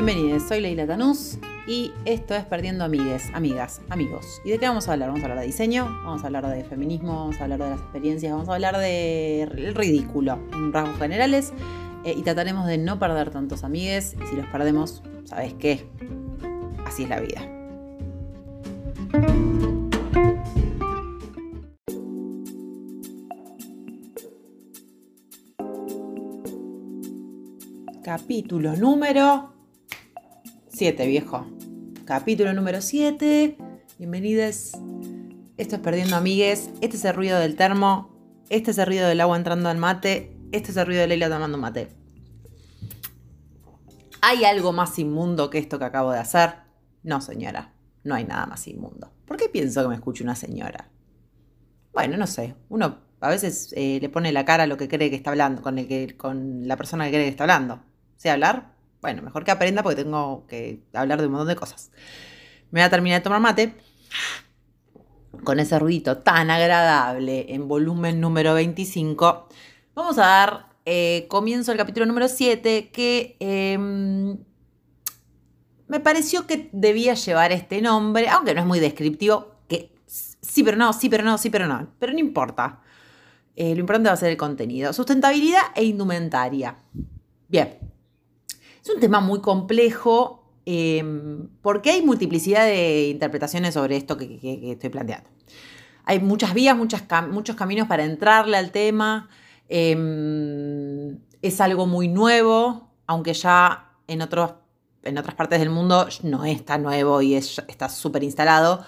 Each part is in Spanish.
Bienvenidos, soy Leila Tanús y esto es Perdiendo Amigues, Amigas, Amigos. ¿Y de qué vamos a hablar? Vamos a hablar de diseño, vamos a hablar de feminismo, vamos a hablar de las experiencias, vamos a hablar del ridículo en rasgos generales eh, y trataremos de no perder tantos amigues y si los perdemos, ¿sabes qué? Así es la vida. Capítulo número 7, viejo. Capítulo número 7. Bienvenidos. Esto es Perdiendo Amigues. Este es el ruido del termo. Este es el ruido del agua entrando al mate. Este es el ruido de Leila tomando mate. ¿Hay algo más inmundo que esto que acabo de hacer? No, señora. No hay nada más inmundo. ¿Por qué pienso que me escuche una señora? Bueno, no sé. Uno a veces eh, le pone la cara a lo que cree que está hablando, con, el que, con la persona que cree que está hablando. ¿Sé hablar? Bueno, mejor que aprenda porque tengo que hablar de un montón de cosas. Me voy a terminar de tomar mate con ese ruidito tan agradable en volumen número 25. Vamos a dar eh, comienzo al capítulo número 7 que em, me pareció que debía llevar este nombre, aunque no es muy descriptivo, que sí pero no, sí pero no, sí pero no, pero no importa. Eh, lo importante va a ser el contenido. Sustentabilidad e indumentaria. Bien, es un tema muy complejo em, porque hay multiplicidad de interpretaciones sobre esto que, estoy planteando. Hay muchas vías, muchos caminos para entrarle al tema. Em, es algo muy nuevo, aunque ya en, otros, en otras partes del mundo no es tan nuevo y está súper instalado.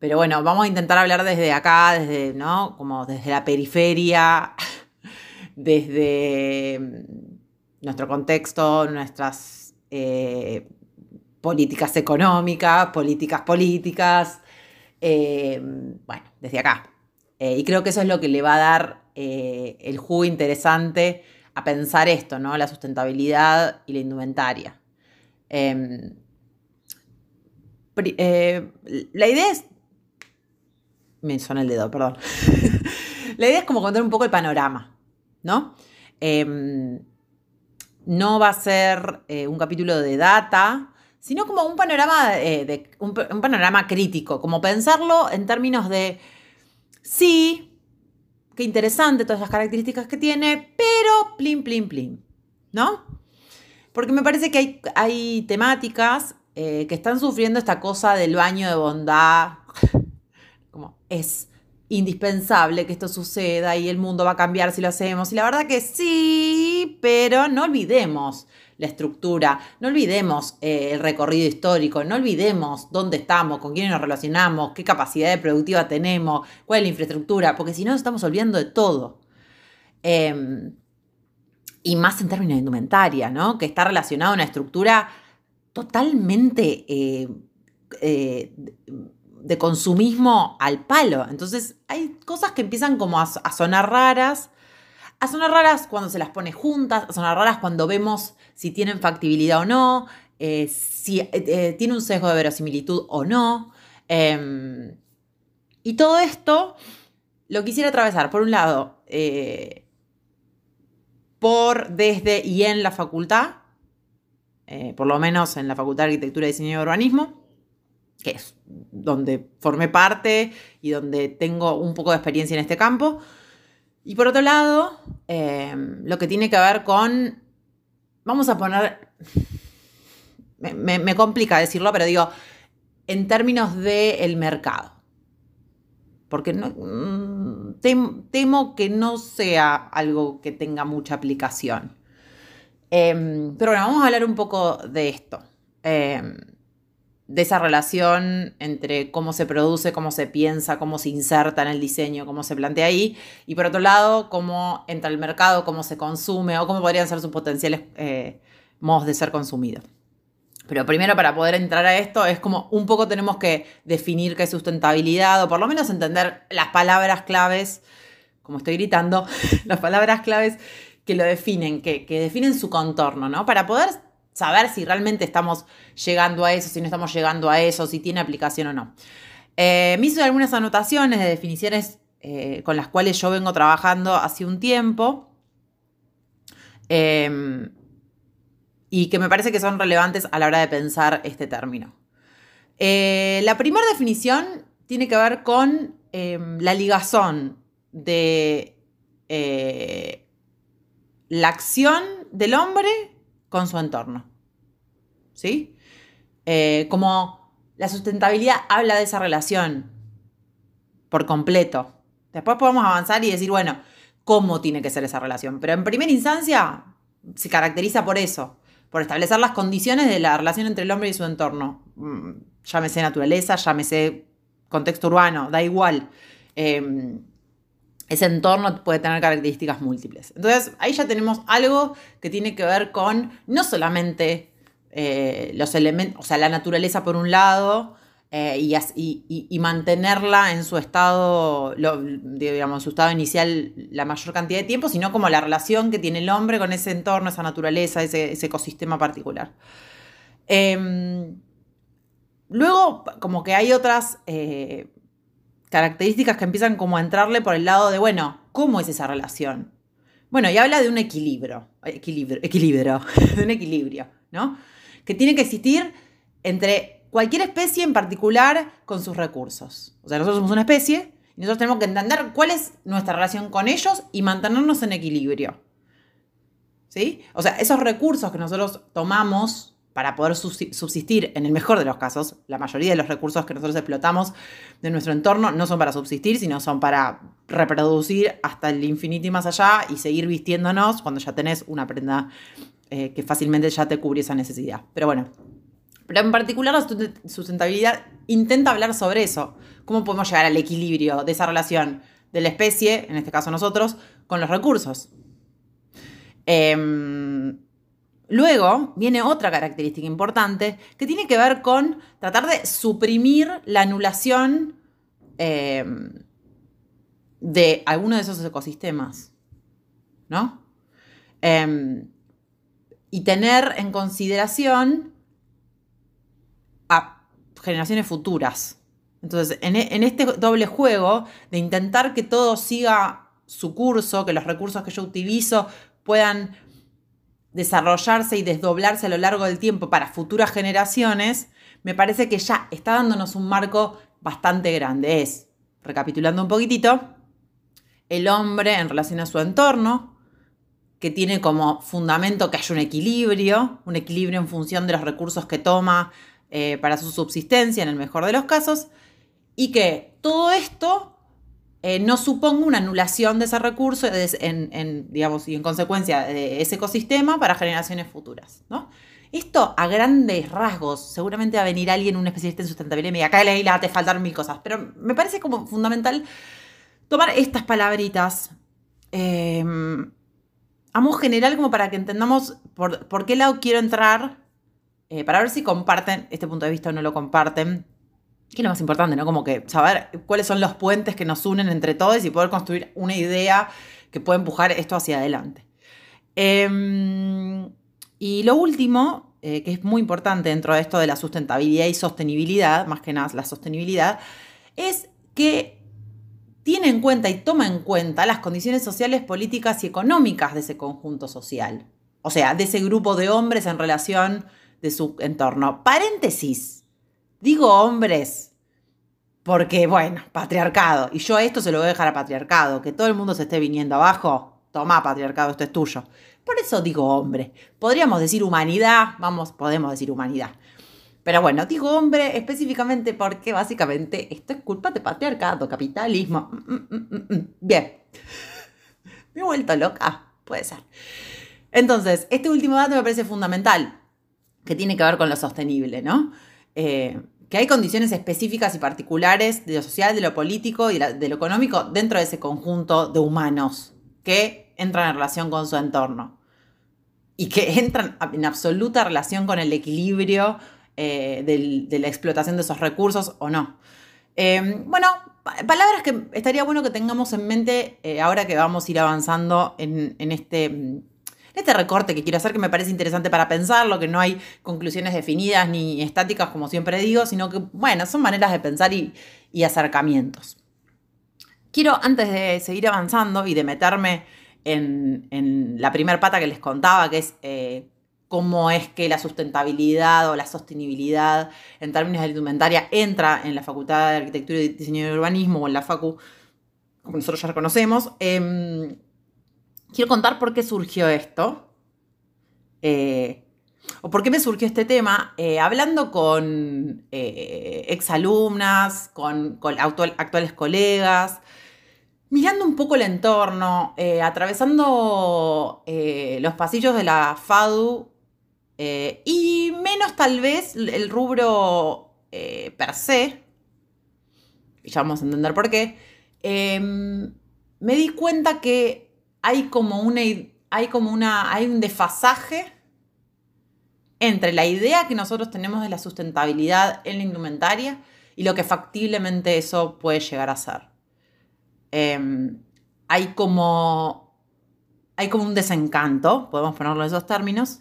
Pero bueno, vamos a intentar hablar desde acá, desde, ¿no? Como desde la periferia, desde nuestro contexto, nuestras eh, políticas económicas, políticas políticas, eh, bueno, desde acá. Eh, y creo que eso es lo que le va a dar el jugo interesante a pensar esto, ¿no? La sustentabilidad y la indumentaria. Em, la idea es... Me suena el dedo, perdón. la idea es como contar un poco el panorama, ¿no? No va a ser eh, un capítulo de data, sino como un panorama, eh, de, un, panorama crítico, como pensarlo en términos de, sí, qué interesante todas las características que tiene, pero plin, plin, plin, ¿no? Porque me parece que hay, hay temáticas eh, que están sufriendo esta cosa del baño de bondad, como es indispensable que esto suceda y el mundo va a cambiar si lo hacemos. Y la verdad que sí, pero no olvidemos la estructura, no olvidemos eh, el recorrido histórico, no olvidemos dónde estamos, con quiénes nos relacionamos, qué capacidad productiva tenemos, cuál es la infraestructura, porque si no estamos olvidando de todo. Em, y más en términos de indumentaria, ¿no? Que está relacionada a una estructura totalmente... Eh, eh, de consumismo al palo. Entonces hay cosas que empiezan como a, sonar raras. A sonar raras cuando se las pone juntas, a sonar raras cuando vemos si tienen factibilidad o no, eh, si eh, eh, tiene un sesgo de verosimilitud o no. Em, y todo esto lo quisiera atravesar, por un lado, por, desde y en la facultad, por lo menos en la Facultad de Arquitectura, Diseño y Urbanismo, que es donde formé parte y donde tengo un poco de experiencia en este campo. Y por otro lado, em, lo que tiene que ver con, vamos a poner, me, complica decirlo, pero digo, en términos del mercado. Porque mm, temo que no sea algo que tenga mucha aplicación. Em, pero bueno, vamos a hablar un poco de esto. Em, de esa relación entre cómo se produce, cómo se piensa, cómo se inserta en el diseño, cómo se plantea ahí, y por otro lado, cómo entra al mercado, cómo se consume o cómo podrían ser sus potenciales eh, modos de ser consumido. Pero primero para poder entrar a esto es como un poco tenemos que definir qué es sustentabilidad o por lo menos entender las palabras claves, como estoy gritando, las palabras claves que lo definen, que, que definen su contorno, ¿no? Para poder saber si realmente estamos llegando a eso, si no estamos llegando a eso, si tiene aplicación o no. Eh, me hice algunas anotaciones de definiciones eh, con las cuales yo vengo trabajando hace un tiempo. Em, y que me parece que son relevantes a la hora de pensar este término. Eh, la primera definición tiene que ver con em, la ligazón de eh, la acción del hombre con su entorno. ¿Sí? Eh, como la sustentabilidad habla de esa relación por completo. Después podemos avanzar y decir, bueno, ¿cómo tiene que ser esa relación? Pero en primera instancia se caracteriza por eso, por establecer las condiciones de la relación entre el hombre y su entorno. Mm, llámese naturaleza, llámese contexto urbano, da igual. Em, ese entorno puede tener características múltiples. Entonces, ahí ya tenemos algo que tiene que ver con no solamente eh, los elementos, o sea, la naturaleza por un lado, eh, y, mantenerla en su estado, digamos, su estado inicial la mayor cantidad de tiempo, sino como la relación que tiene el hombre con ese entorno, esa naturaleza, ese, ecosistema particular. Em, luego, como que hay otras eh, características que empiezan como a entrarle por el lado de, bueno, ¿cómo es esa relación? Bueno, y habla de un equilibrio, equilibrio, equilibrio, un equilibrio, ¿no? Que tiene que existir entre cualquier especie en particular con sus recursos. O sea, nosotros somos una especie y nosotros tenemos que entender cuál es nuestra relación con ellos y mantenernos en equilibrio. ¿Sí? O sea, esos recursos que nosotros tomamos para poder subsistir, en el mejor de los casos, la mayoría de los recursos que nosotros explotamos de nuestro entorno no son para subsistir, sino son para reproducir hasta el infinito y más allá y seguir vistiéndonos cuando ya tenés una prenda eh, que fácilmente ya te cubre esa necesidad. Pero bueno, pero en particular la sustentabilidad intenta hablar sobre eso. ¿Cómo podemos llegar al equilibrio de esa relación de la especie, en este caso nosotros, con los recursos? Em, luego viene otra característica importante que tiene que ver con tratar de suprimir la anulación em, de alguno de esos ecosistemas. ¿No? Em, y tener en consideración a generaciones futuras. Entonces, e, en, este doble juego de intentar que todo siga su curso, que los recursos que yo utilizo puedan desarrollarse y desdoblarse a lo largo del tiempo para futuras generaciones, me parece que ya está dándonos un marco bastante grande. Es, recapitulando un poquitito, el hombre en relación a su entorno, que tiene como fundamento que haya un equilibrio, un equilibrio en función de los recursos que toma, eh, para su subsistencia en el mejor de los casos, y que todo esto eh, no suponga una anulación de ese recurso en, digamos, y en consecuencia de ese ecosistema para generaciones futuras. ¿no? Esto a grandes rasgos, seguramente va a venir alguien, un especialista en sustentabilidad, y me diga, acá Leila, te faltaron mil cosas, pero me parece como fundamental tomar estas palabritas eh, a modo general como para que entendamos por, por qué lado quiero entrar eh, para ver si comparten este punto de vista o no lo comparten. Que es lo más importante, ¿no? Como que saber cuáles son los puentes que nos unen entre todos y poder construir una idea que pueda empujar esto hacia adelante. Em, y lo último, eh, que es muy importante dentro de esto de la sustentabilidad y sostenibilidad, más que nada la sostenibilidad, es que tiene en cuenta y toma en cuenta las condiciones sociales, políticas y económicas de ese conjunto social. O sea, de ese grupo de hombres en relación de su entorno. Paréntesis. Digo hombres porque, bueno, patriarcado. Y yo esto se lo voy a dejar a patriarcado. Que todo el mundo se esté viniendo abajo. Toma, patriarcado, esto es tuyo. Por eso digo hombre. Podríamos decir humanidad. Vamos, podemos decir humanidad. Pero bueno, digo hombre específicamente porque básicamente esto es culpa de patriarcado, capitalismo. Mm, mm, mm, Bien. Me he vuelto loca. Puede ser. Entonces, este último dato me parece fundamental que tiene que ver con lo sostenible, ¿no? Eh, que hay condiciones específicas y particulares de lo social, de lo político y de lo económico dentro de ese conjunto de humanos que entran en relación con su entorno y que entran en absoluta relación con el equilibrio eh, de la explotación de esos recursos o no. Eh, bueno, palabras que estaría bueno que tengamos en mente ahora que vamos a ir avanzando en, en este este recorte que quiero hacer que me parece interesante para pensarlo, que no hay conclusiones definidas ni estáticas como siempre digo, sino que, bueno, son maneras de pensar y, acercamientos. Quiero, antes de seguir avanzando y de meterme en, la primera pata que les contaba, que es eh, cómo es que la sustentabilidad o la sostenibilidad en términos de indumentaria entra en la Facultad de Arquitectura y Diseño y Urbanismo o en la FACU, como nosotros ya reconocemos. Em, quiero contar por qué surgió esto. Eh, o por qué me surgió este tema, eh, hablando con eh, exalumnas, con, actuales colegas, mirando un poco el entorno, atravesando los pasillos de la FADU y menos tal vez el rubro per se, ya vamos a entender por qué, me di cuenta que hay como una, hay como una, hay un desfasaje entre la idea que nosotros tenemos de la sustentabilidad en la indumentaria y lo que factiblemente eso puede llegar a ser. Em, hay, como, hay como un desencanto, podemos ponerlo en esos términos,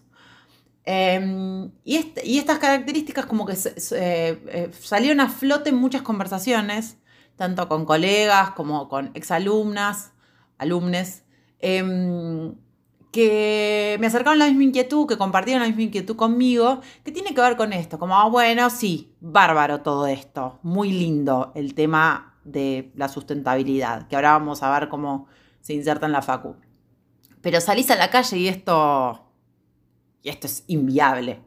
em, y, estas características como que eh, salieron a flote en muchas conversaciones, tanto con colegas como con exalumnas, alumnes, em, que me acercaron la misma inquietud, que compartieron la misma inquietud conmigo, que tiene que ver con esto, como, ah, bueno, sí, bárbaro todo esto, muy lindo el tema de la sustentabilidad, que ahora vamos a ver cómo se inserta en la facu. Pero salís a la calle y esto, y esto es inviable.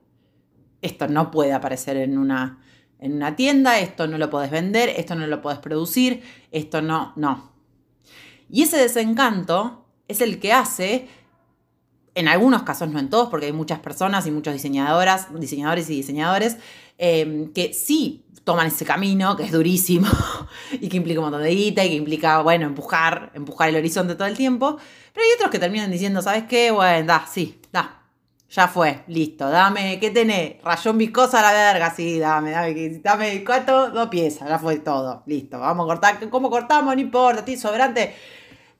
Esto no puede aparecer en una, en una tienda, esto no lo podés vender, esto no lo podés producir, esto no, no. Y ese desencanto es el que hace en algunos casos, no en todos, porque hay muchas personas y muchos diseñadoras, diseñadores y diseñadores em, que sí toman ese camino, que es durísimo y que implica un montón de guita y que implica, bueno, empujar, empujar el horizonte todo el tiempo. Pero hay otros que terminan diciendo, ¿sabes qué? Bueno, da, sí, da. Ya fue, listo, dame, ¿qué tenés? Rayón viscosa a la verga, sí, dame, dame, dame, ¿cuánto? Dos piezas, ya fue todo, listo, vamos a cortar, ¿cómo cortamos? No importa, ti sobrante,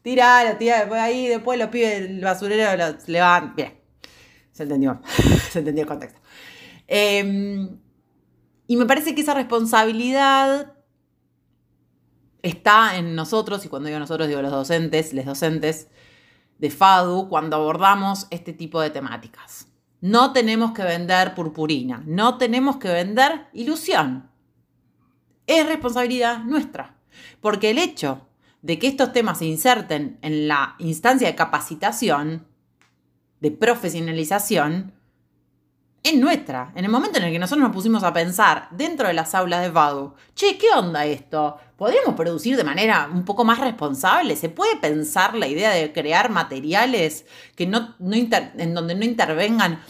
Tira, tira después ahí, después los pibes del basurero los levantan. Bien, se entendió, se entendió el contexto. Em, y me parece que esa responsabilidad está en nosotros, y cuando digo nosotros digo los docentes, les docentes de FADU, cuando abordamos este tipo de temáticas. No tenemos que vender purpurina, no tenemos que vender ilusión. Es responsabilidad nuestra, porque el hecho de que estos temas se inserten en la instancia de capacitación, de profesionalización, es nuestra. En el momento en el que nosotros nos pusimos a pensar dentro de las aulas de VADU, che, ¿qué onda esto? ¿Podríamos producir de manera un poco más responsable? ¿Se puede pensar la idea de crear materiales que no, en donde no intervengan,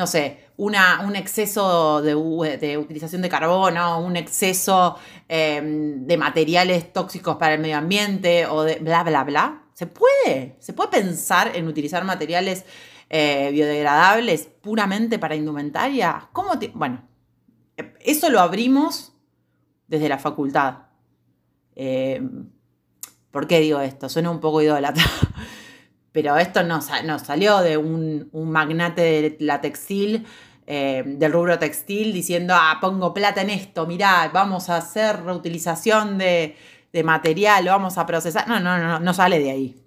no sé, un exceso de, utilización de carbono, un exceso em, de materiales tóxicos para el medio ambiente o de bla, bla, bla. Se puede, se puede pensar en utilizar materiales eh, biodegradables puramente para indumentaria. ¿Cómo bueno, eso lo abrimos desde la facultad. Em, ¿Por qué digo esto? Suena un poco idólatra. Pero esto no, salió de un, un, magnate de la textil eh, del rubro textil diciendo, ah, pongo plata en esto, mirá, vamos a hacer reutilización de, material, lo vamos a procesar. No, no, no, no sale de ahí.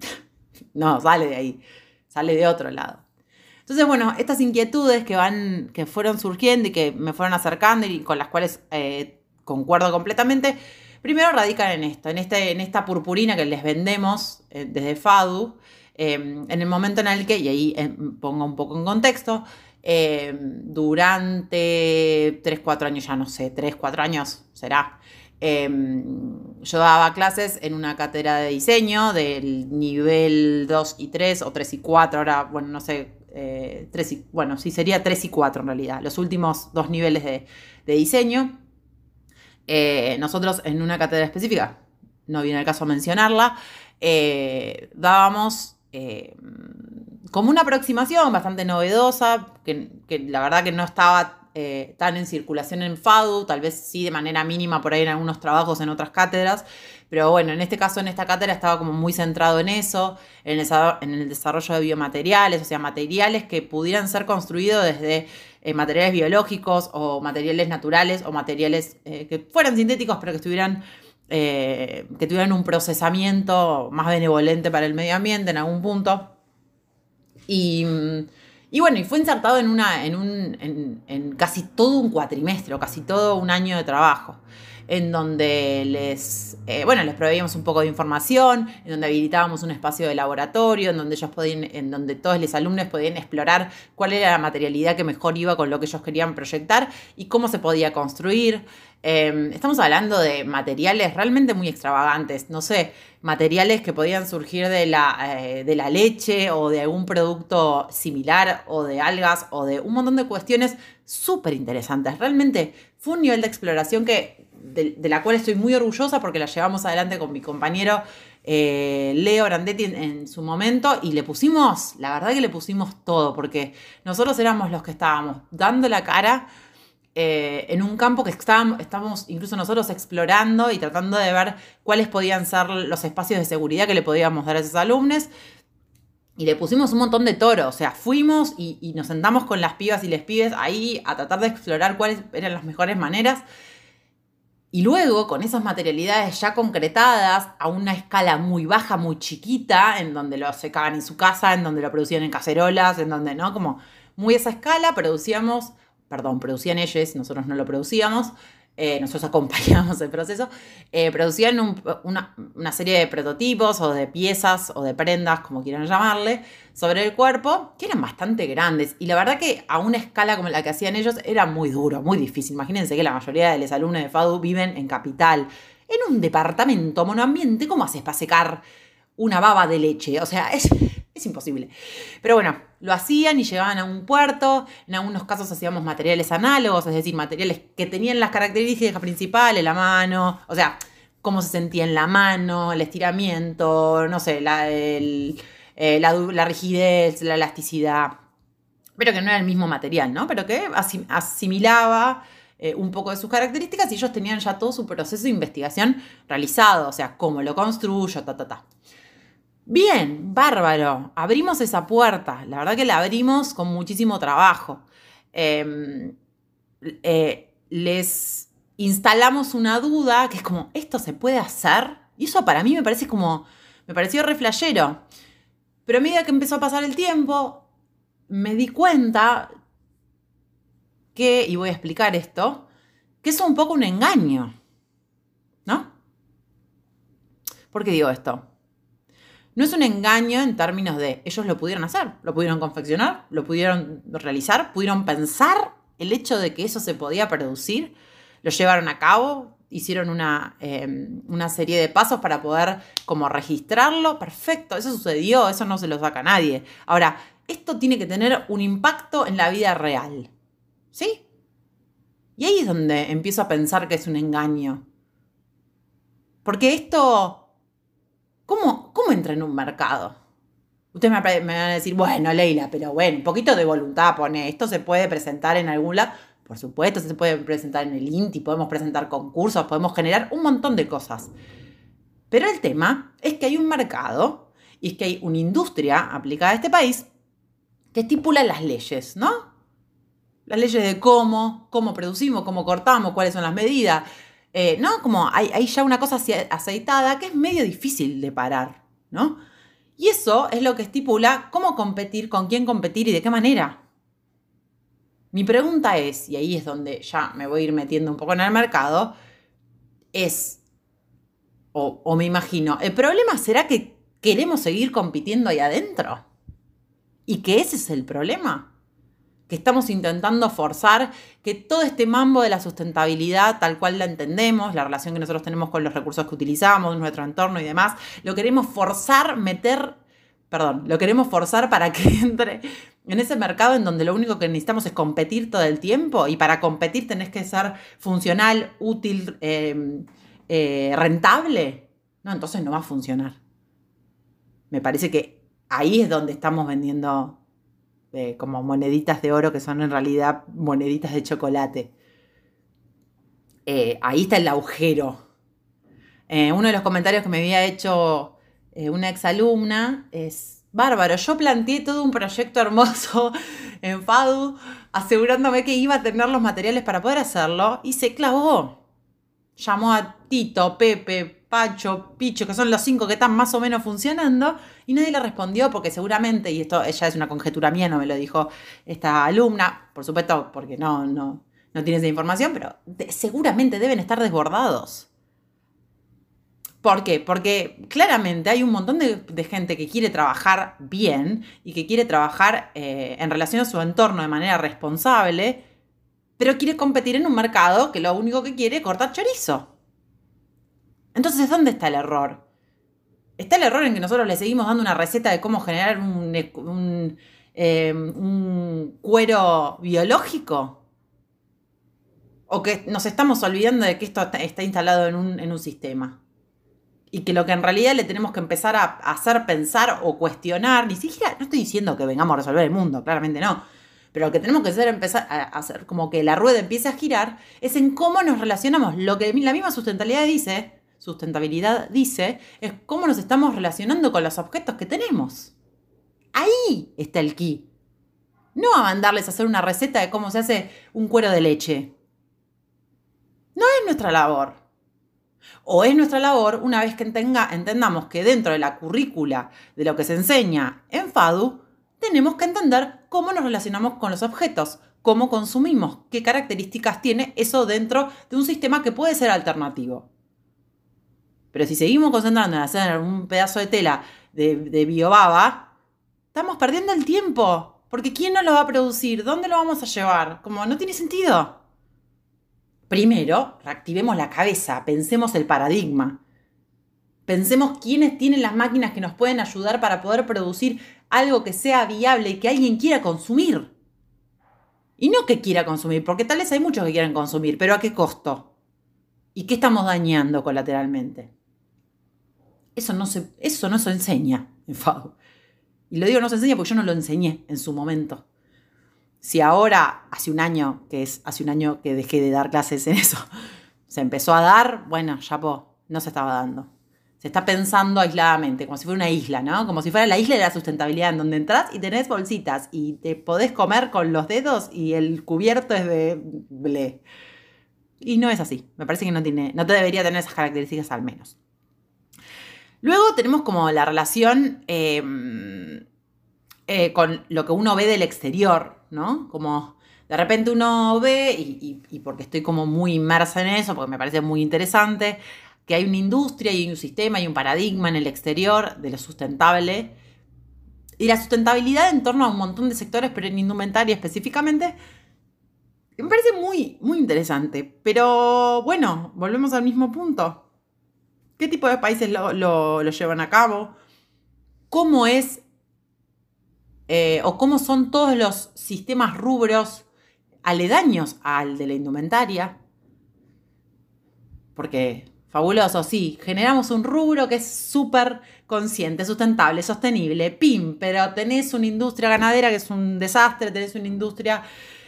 no, sale de ahí. Sale de otro lado. Entonces, bueno, estas inquietudes que van, que fueron surgiendo y que me fueron acercando y con las cuales eh, concuerdo completamente, primero radican en esto, en, este, en esta purpurina que les vendemos eh, desde FADU, en el momento en el que, y ahí pongo un poco en contexto, Em, durante 3, 4 años, ya no sé, 3, 4 años será. Em, yo daba clases en una cátedra de diseño del nivel 2 y 3 o 3 y 4, ahora, bueno, no sé, eh, 3 y, bueno, sí sería 3 y 4 en realidad, los últimos dos niveles de, diseño. Eh, nosotros en una cátedra específica, no viene el caso mencionarla, eh, dábamos em, como una aproximación bastante novedosa, que, la verdad que no estaba eh, tan en circulación en FADU, tal vez sí de manera mínima por ahí en algunos trabajos en otras cátedras, pero bueno, en este caso, en esta cátedra estaba como muy centrado en eso, en el, desarrollo de biomateriales, o sea, materiales que pudieran ser construidos desde eh, materiales biológicos o materiales naturales o materiales eh, que fueran sintéticos, pero que estuvieran que tuvieran un procesamiento más benevolente para el medio ambiente en algún punto. Y, Y bueno, y fue insertado en, una, en, un, en, casi todo un cuatrimestre, o casi todo un año de trabajo en donde les, eh, bueno, les proveíamos un poco de información, en donde habilitábamos un espacio de laboratorio, en donde ellos podían, en donde todos los alumnos podían explorar cuál era la materialidad que mejor iba con lo que ellos querían proyectar y cómo se podía construir. Em, estamos hablando de materiales realmente muy extravagantes, no sé, materiales que podían surgir de la, eh, de la leche o de algún producto similar o de algas o de un montón de cuestiones súper interesantes. Realmente fue un nivel de exploración que, de, la cual estoy muy orgullosa porque la llevamos adelante con mi compañero eh, Leo Brandetti en, su momento y le pusimos, la verdad que le pusimos todo porque nosotros éramos los que estábamos dando la cara eh, en un campo que estábamos, incluso nosotros explorando y tratando de ver cuáles podían ser los espacios de seguridad que le podíamos dar a esos alumnos. Y le pusimos un montón de toro, o sea, fuimos y, nos sentamos con las pibas y les pibes ahí a tratar de explorar cuáles eran las mejores maneras. Y luego, con esas materialidades ya concretadas a una escala muy baja, muy chiquita, en donde lo secaban en su casa, en donde lo producían en cacerolas, en donde, ¿no? Como muy esa escala, producíamos perdón, producían ellos, nosotros no lo producíamos, eh, nosotros acompañábamos el proceso, eh, producían una, serie de prototipos o de piezas o de prendas, como quieran llamarle, sobre el cuerpo, que eran bastante grandes. Y la verdad que a una escala como la que hacían ellos era muy duro, muy difícil. Imagínense que la mayoría de los alumnos de FADU viven en capital, en un departamento monoambiente, ¿cómo haces para secar una baba de leche? O sea, es es imposible. Pero bueno, lo hacían y llegaban a un puerto. En algunos casos hacíamos materiales análogos, es decir, materiales que tenían las características principales, la mano, o sea, cómo se sentía en la mano, el estiramiento, no sé, la, eh, la, rigidez, la elasticidad. Pero que no era el mismo material, ¿no? Pero que asimilaba eh, un poco de sus características y ellos tenían ya todo su proceso de investigación realizado, o sea, cómo lo construyo, ta, ta, ta. Bien, bárbaro. Abrimos esa puerta. La verdad que la abrimos con muchísimo trabajo. Em, eh, les instalamos una duda que es como, ¿esto se puede hacer? Y eso para mí me parece como, me pareció reflejero. Pero a medida que empezó a pasar el tiempo, me di cuenta que, y voy a explicar esto, que es un poco un engaño. ¿No? ¿Por qué digo esto? No es un engaño en términos de ellos lo pudieron hacer, lo pudieron confeccionar, lo pudieron realizar, pudieron pensar el hecho de que eso se podía producir, lo llevaron a cabo, hicieron una, em, una, serie de pasos para poder como registrarlo. Perfecto, eso sucedió, eso no se lo saca nadie. Ahora, esto tiene que tener un impacto en la vida real. ¿Sí? Y ahí es donde empiezo a pensar que es un engaño. Porque esto ¿Cómo, entra en un mercado? Ustedes me, van a decir, bueno, Leila, pero bueno, un poquito de voluntad pone, esto se puede presentar en algún lado. Por supuesto, se puede presentar en el INTI, podemos presentar concursos, podemos generar un montón de cosas. Pero el tema es que hay un mercado y es que hay una industria aplicada a este país que estipula las leyes, ¿no? Las leyes de cómo, cómo producimos, cómo cortamos, cuáles son las medidas, eh, ¿no? Como hay, ya una cosa aceitada que es medio difícil de parar, ¿no? Y eso es lo que estipula cómo competir, con quién competir y de qué manera. Mi pregunta es, y ahí es donde ya me voy a ir metiendo un poco en el mercado, es, o, o me imagino, ¿el problema será que queremos seguir compitiendo ahí adentro? ¿Y que ese es el problema? Que estamos intentando forzar que todo este mambo de la sustentabilidad, tal cual la entendemos, la relación que nosotros tenemos con los recursos que utilizamos, nuestro entorno y demás, lo queremos forzar, meter, perdón, lo queremos forzar para que entre en ese mercado en donde lo único que necesitamos es competir todo el tiempo y para competir tenés que ser funcional, útil, em, eh, rentable. No, entonces no va a funcionar. Me parece que ahí es donde estamos vendiendo como moneditas de oro que son en realidad moneditas de chocolate. Eh, ahí está el agujero. Eh, uno de los comentarios que me había hecho eh, una exalumna es, bárbaro, yo planteé todo un proyecto hermoso en FADU asegurándome que iba a tener los materiales para poder hacerlo y se clavó. Llamó a Tito, Pepe, Pacho, Picho, que son los cinco que están más o menos funcionando, y nadie le respondió porque seguramente, y esto ella es una conjetura mía, no me lo dijo esta alumna, por supuesto, porque no, no, no tiene esa información, pero seguramente deben estar desbordados. ¿Por qué? Porque claramente hay un montón de, gente que quiere trabajar bien y que quiere trabajar eh, en relación a su entorno de manera responsable, pero quiere competir en un mercado que lo único que quiere es cortar chorizo. Entonces, ¿dónde está el error? ¿Está el error en que nosotros le seguimos dando una receta de cómo generar un, em, cuero biológico? ¿O que nos estamos olvidando de que esto está instalado en un sistema? y que lo que en realidad le tenemos que empezar a hacer pensar o cuestionar, ni siquiera, no estoy diciendo que vengamos a resolver el mundo, claramente no, pero lo que tenemos que hacer empezar a hacer como que la rueda empiece a girar es en cómo nos relacionamos. Lo que la misma sustentabilidad dice, sustentabilidad dice, es cómo nos estamos relacionando con los objetos que tenemos. Ahí está el key. No a mandarles a hacer una receta de cómo se hace un cuero de leche. No es nuestra labor. O es nuestra labor, una vez que entendamos que dentro de la currícula de lo que se enseña en FADU, tenemos que entender cómo nos relacionamos con los objetos, cómo consumimos, qué características tiene eso dentro de un sistema que puede ser alternativo. Pero si seguimos concentrando en hacer un pedazo de tela de, biobaba, estamos perdiendo el tiempo. Porque ¿quién nos lo va a producir? ¿Dónde lo vamos a llevar? Como no tiene sentido. Primero, reactivemos la cabeza, pensemos el paradigma. Pensemos quiénes tienen las máquinas que nos pueden ayudar para poder producir algo que sea viable y que alguien quiera consumir. Y no que quiera consumir, porque tal vez hay muchos que quieran consumir, pero ¿a qué costo? ¿Y qué estamos dañando colateralmente? Eso no se, eso no se enseña en FAO. Y lo digo no se enseña porque yo no lo enseñé en su momento si ahora, hace un año, que es hace un año que dejé de dar clases en eso, se empezó a dar, bueno, ya no se estaba dando. Se está pensando aisladamente, como si fuera una isla, ¿no? Como si fuera la isla de la sustentabilidad, en donde entras y tenés bolsitas y te podés comer con los dedos y el cubierto es de ble. Y no es así. Me parece que no, tiene, no te debería tener esas características al menos. Luego tenemos como la relación em, eh, con lo que uno ve del exterior, ¿no? Como de repente uno ve, y, porque estoy como muy inmersa en eso, porque me parece muy interesante, que hay una industria y un sistema y un paradigma en el exterior de lo sustentable. Y la sustentabilidad en torno a un montón de sectores, pero en indumentaria específicamente, me parece muy, muy interesante. Pero bueno, volvemos al mismo punto. ¿Qué tipo de países lo, lo llevan a cabo? ¿Cómo es eh, o cómo son todos los sistemas rubros aledaños al de la indumentaria. Porque, fabuloso, sí, generamos un rubro que es súper consciente, sustentable, sostenible, pim, pero tenés una industria ganadera que es un desastre, tenés una industria,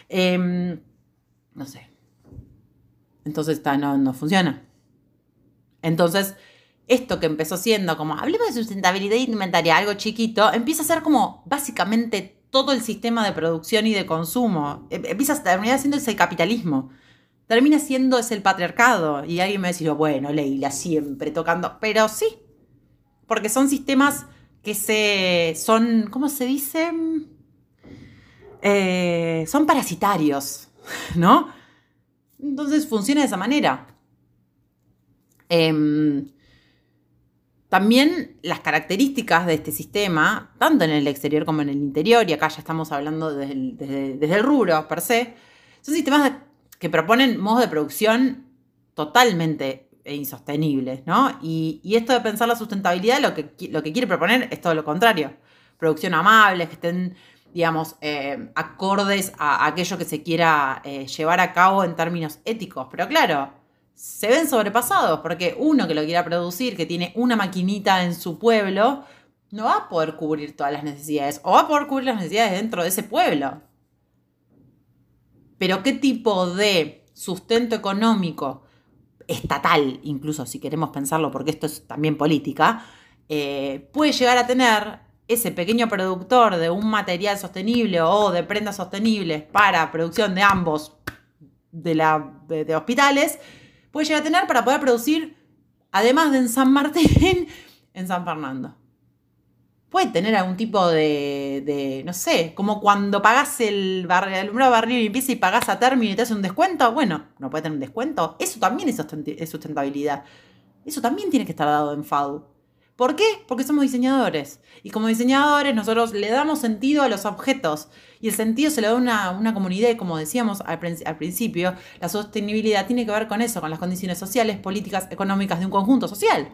em, no sé. Entonces no, no funciona. Entonces, esto que empezó siendo como, hablemos de sustentabilidad indumentaria, algo chiquito, empieza a ser como básicamente todo el sistema de producción y de consumo. Em, empieza a terminar siendo ese capitalismo. Termina siendo ese el patriarcado. Y alguien me va a bueno, Leila, siempre tocando. Pero sí, porque son sistemas que se. son. ¿Cómo se dice? Eh, son parasitarios, ¿no? Entonces funciona de esa manera. Eh, también las características de este sistema, tanto en el exterior como en el interior, y acá ya estamos hablando desde el, rubro per se, son sistemas que proponen modos de producción totalmente insostenibles, ¿no? Y, esto de pensar la sustentabilidad lo que, lo que quiere proponer es todo lo contrario. Producción amable, que estén, digamos, eh, acordes a, aquello que se quiera eh, llevar a cabo en términos éticos. Pero claro, se ven sobrepasados, porque uno que lo quiera producir, que tiene una maquinita en su pueblo, no va a poder cubrir todas las necesidades, o va a poder cubrir las necesidades dentro de ese pueblo. Pero ¿qué tipo de sustento económico, estatal, incluso si queremos pensarlo, porque esto es también política, eh, puede llegar a tener ese pequeño productor de un material sostenible o de prendas sostenibles para producción de ambos de, la, de hospitales? Puede llegar a tener para poder producir además de en San Martín, en San Fernando. Puede tener algún tipo de, no sé, como cuando pagás el, alumbrado barrio y empieza y pagás a término y te hace un descuento. Bueno, no puede tener un descuento. Eso también es sustentabilidad. Eso también tiene que estar dado en FADU. ¿Por qué? Porque somos diseñadores. Y como diseñadores nosotros le damos sentido a los objetos. Y el sentido se le da a una, comunidad y como decíamos al, al, principio, la sostenibilidad tiene que ver con eso, con las condiciones sociales, políticas, económicas de un conjunto social.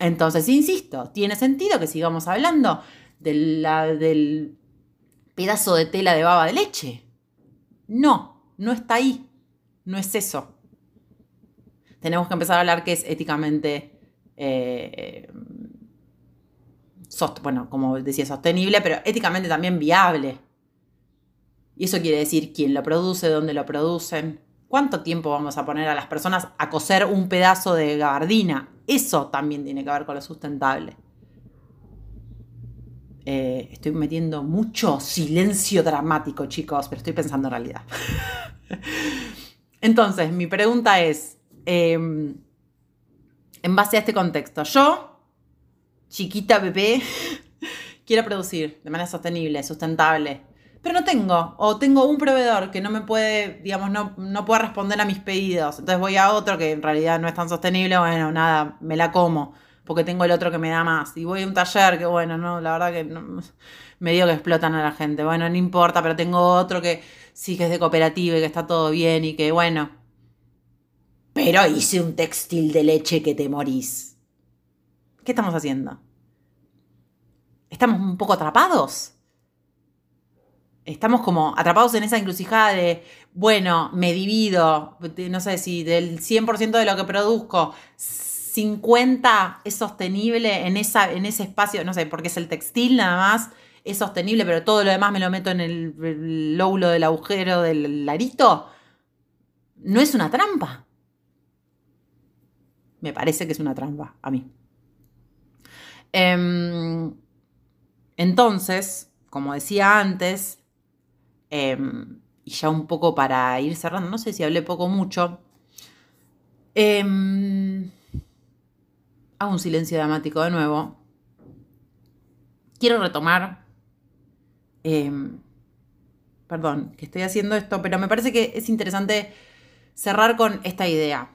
Entonces, insisto, tiene sentido que sigamos hablando del pedazo de tela de baba de leche. No, no está ahí. No es eso. Tenemos que empezar a hablar que es éticamente eh, bueno, como decía, sostenible, pero éticamente también viable. Y eso quiere decir quién lo produce, dónde lo producen, cuánto tiempo vamos a poner a las personas a coser un pedazo de gabardina. Eso también tiene que ver con lo sustentable. Eh, estoy metiendo mucho silencio dramático, chicos, pero estoy pensando en realidad. Entonces, mi pregunta es, em, en base a este contexto, yo chiquita bebé, quiero producir de manera sostenible, sustentable, pero no tengo, o tengo un proveedor que no me puede, digamos, no, no puede responder a mis pedidos, entonces voy a otro que en realidad no es tan sostenible, bueno, nada, me la como, porque tengo el otro que me da más, y voy a un taller que, bueno, no, la verdad que me digo que explotan a la gente, bueno, no importa, pero tengo otro que sí que es de cooperativa y que está todo bien y que, bueno, pero hice un textil de leche que te morís. ¿Qué estamos haciendo? ¿Estamos un poco atrapados? Estamos como atrapados en esa encrucijada de, bueno, me divido, no sé si del 100% de lo que produzco, 50 es sostenible en, esa, en ese espacio, no sé, porque es el textil nada más, es sostenible, pero todo lo demás me lo meto en el, el lóbulo del agujero del arito. No es una trampa. Me parece que es una trampa a mí. Em, entonces, como decía antes, em, y ya un poco para ir cerrando, no sé si hablé poco o mucho, em, hago un silencio dramático de nuevo. Quiero retomar, perdón, que estoy haciendo esto, pero me parece que es interesante cerrar con esta idea.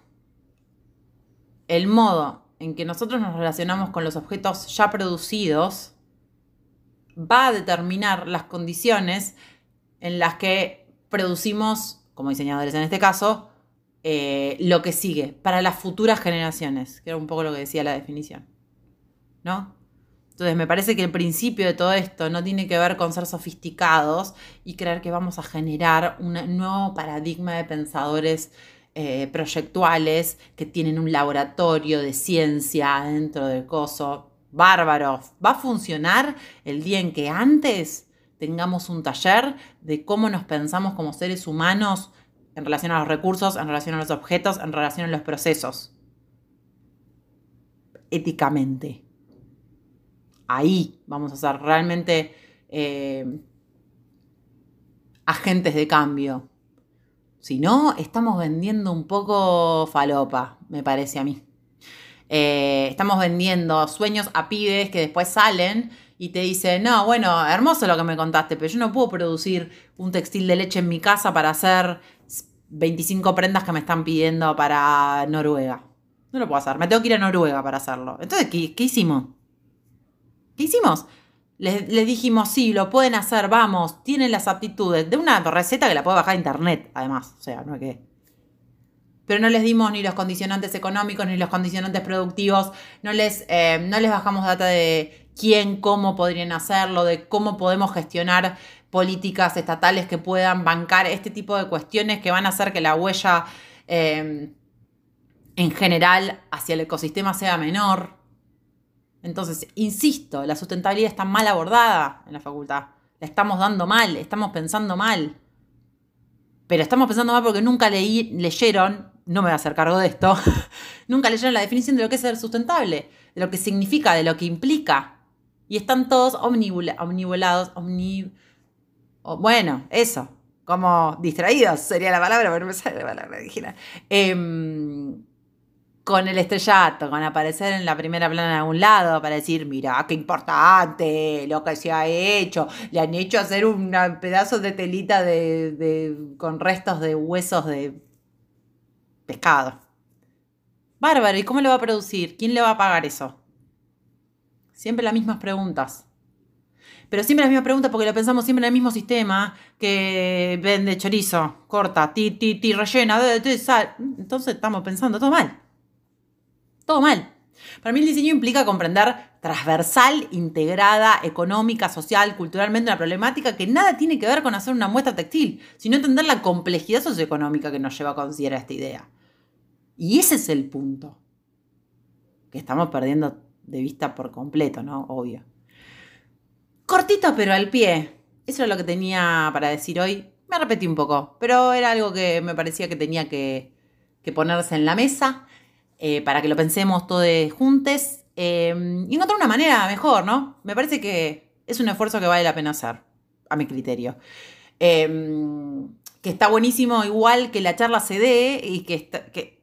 El modo en que nosotros nos relacionamos con los objetos ya producidos va a determinar las condiciones en las que producimos, como diseñadores en este caso, eh, lo que sigue para las futuras generaciones, que era un poco lo que decía la definición. ¿No? Entonces me parece que el principio de todo esto no tiene que ver con ser sofisticados y creer que vamos a generar un nuevo paradigma de pensadores eh, proyectuales que tienen un laboratorio de ciencia dentro del coso. Bárbaro. ¿Va a funcionar el día en que antes tengamos un taller de cómo nos pensamos como seres humanos en relación a los recursos, en relación a los objetos, en relación a los procesos? Éticamente. Ahí vamos a ser realmente eh, agentes de cambio si no, estamos vendiendo un poco falopa, me parece a mí. Eh, estamos vendiendo sueños a pibes que después salen y te dicen, no, bueno, hermoso lo que me contaste, pero yo no puedo producir un textil de leche en mi casa para hacer 25 prendas que me están pidiendo para Noruega. No lo puedo hacer, me tengo que ir a Noruega para hacerlo. Entonces, ¿qué, qué hicimos? ¿Qué hicimos? Les, dijimos, sí, lo pueden hacer, vamos, tienen las aptitudes. De una receta que la puede bajar internet, además. O sea, no es que. Pero no les dimos ni los condicionantes económicos ni los condicionantes productivos. No les, eh, no les bajamos data de quién, cómo podrían hacerlo, de cómo podemos gestionar políticas estatales que puedan bancar este tipo de cuestiones que van a hacer que la huella eh, en general hacia el ecosistema sea menor. Entonces, insisto, la sustentabilidad está mal abordada en la facultad. La estamos dando mal, estamos pensando mal. Pero estamos pensando mal porque nunca leí, leyeron, no me voy a hacer cargo de esto, nunca leyeron la definición de lo que es ser sustentable, de lo que significa, de lo que implica. Y están todos omnibulados, omni... bueno, eso, como distraídos sería la palabra, pero no me sale la palabra original. Em, con el estrellato, con aparecer en la primera plana en algún lado para decir, mira, qué importante lo que se ha hecho. Le han hecho hacer un pedazo de telita de, con restos de huesos de pescado. Bárbaro, ¿y cómo lo va a producir? ¿Quién le va a pagar eso? Siempre las mismas preguntas. Pero siempre las mismas preguntas porque lo pensamos siempre en el mismo sistema que vende chorizo, corta, ti, ti, ti, rellena, de. Entonces estamos pensando todo mal. Todo mal. Para mí el diseño implica comprender transversal, integrada, económica, social, culturalmente una problemática que nada tiene que ver con hacer una muestra textil, sino entender la complejidad socioeconómica que nos lleva a considerar esta idea. Y ese es el punto que estamos perdiendo de vista por completo, ¿no? Obvio. Cortito pero al pie. Eso es lo que tenía para decir hoy. Me repetí un poco, pero era algo que me parecía que tenía que, ponerse en la mesa eh, para que lo pensemos todos juntos eh, y encontrar una manera mejor, ¿no? Me parece que es un esfuerzo que vale la pena hacer, a mi criterio. Eh, que está buenísimo igual que la charla se dé y que,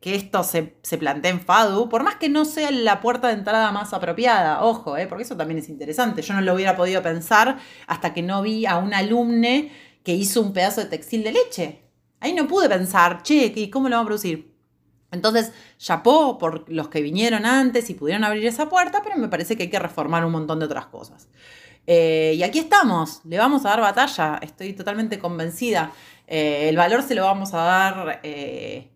esto se, plantee en FADU, por más que no sea la puerta de entrada más apropiada, ojo, eh, porque eso también es interesante. Yo no lo hubiera podido pensar hasta que no vi a un alumne que hizo un pedazo de textil de leche. Ahí no pude pensar, che, ¿y cómo lo vamos a producir? Entonces, chapó por los que vinieron antes y pudieron abrir esa puerta, pero me parece que hay que reformar un montón de otras cosas. Eh, y aquí estamos, le vamos a dar batalla, estoy totalmente convencida. Eh, el valor se lo vamos a dar eh,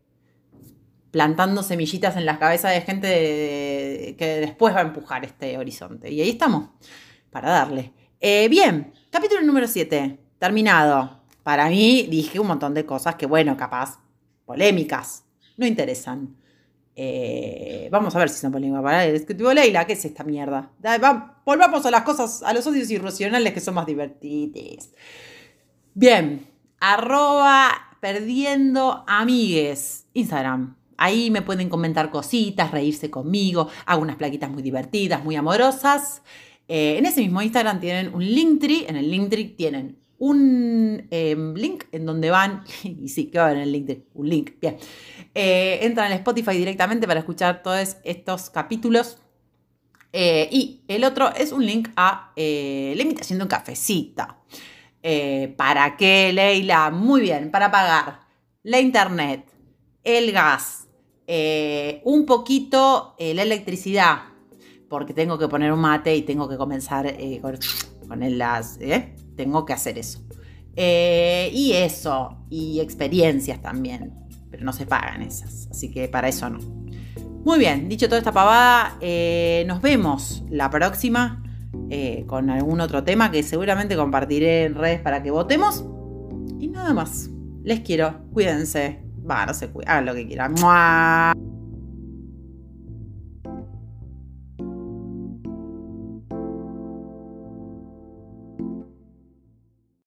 plantando semillitas en las cabezas de gente que después va a empujar este horizonte. Y ahí estamos, para darle. bien, capítulo número 7, terminado. Para mí dije un montón de cosas que, bueno, capaz, polémicas, no interesan. Eh, vamos a ver si son polémicas para el ejecutivo Leila. ¿Qué es esta mierda? volvamos a las cosas, a los odios irracionales que son más divertidos. Bien, arroba perdiendo amigues. Instagram. Ahí me pueden comentar cositas, reírse conmigo. Hago unas plaquitas muy divertidas, muy amorosas. Eh, en ese mismo Instagram tienen un Linktree. En el Linktree tienen un em, link en donde van, y sí, que va en el link, de, un link, bien, eh, entran en Spotify directamente para escuchar todos estos capítulos. Eh, y el otro es un link a eh, la invitación de un cafecito. ¿Para qué, Leila? Muy bien, para pagar la internet, el gas, un poquito la electricidad, porque tengo que poner un mate y tengo que comenzar con, con las tengo que hacer eso. Eh, y eso, y experiencias también, pero no se pagan esas, así que para eso no. Muy bien, dicho toda esta pavada, eh, nos vemos la próxima eh, con algún otro tema que seguramente compartiré en redes para que votemos. Y nada más, les quiero, cuídense, va, no se cuidan, hagan lo que quieran.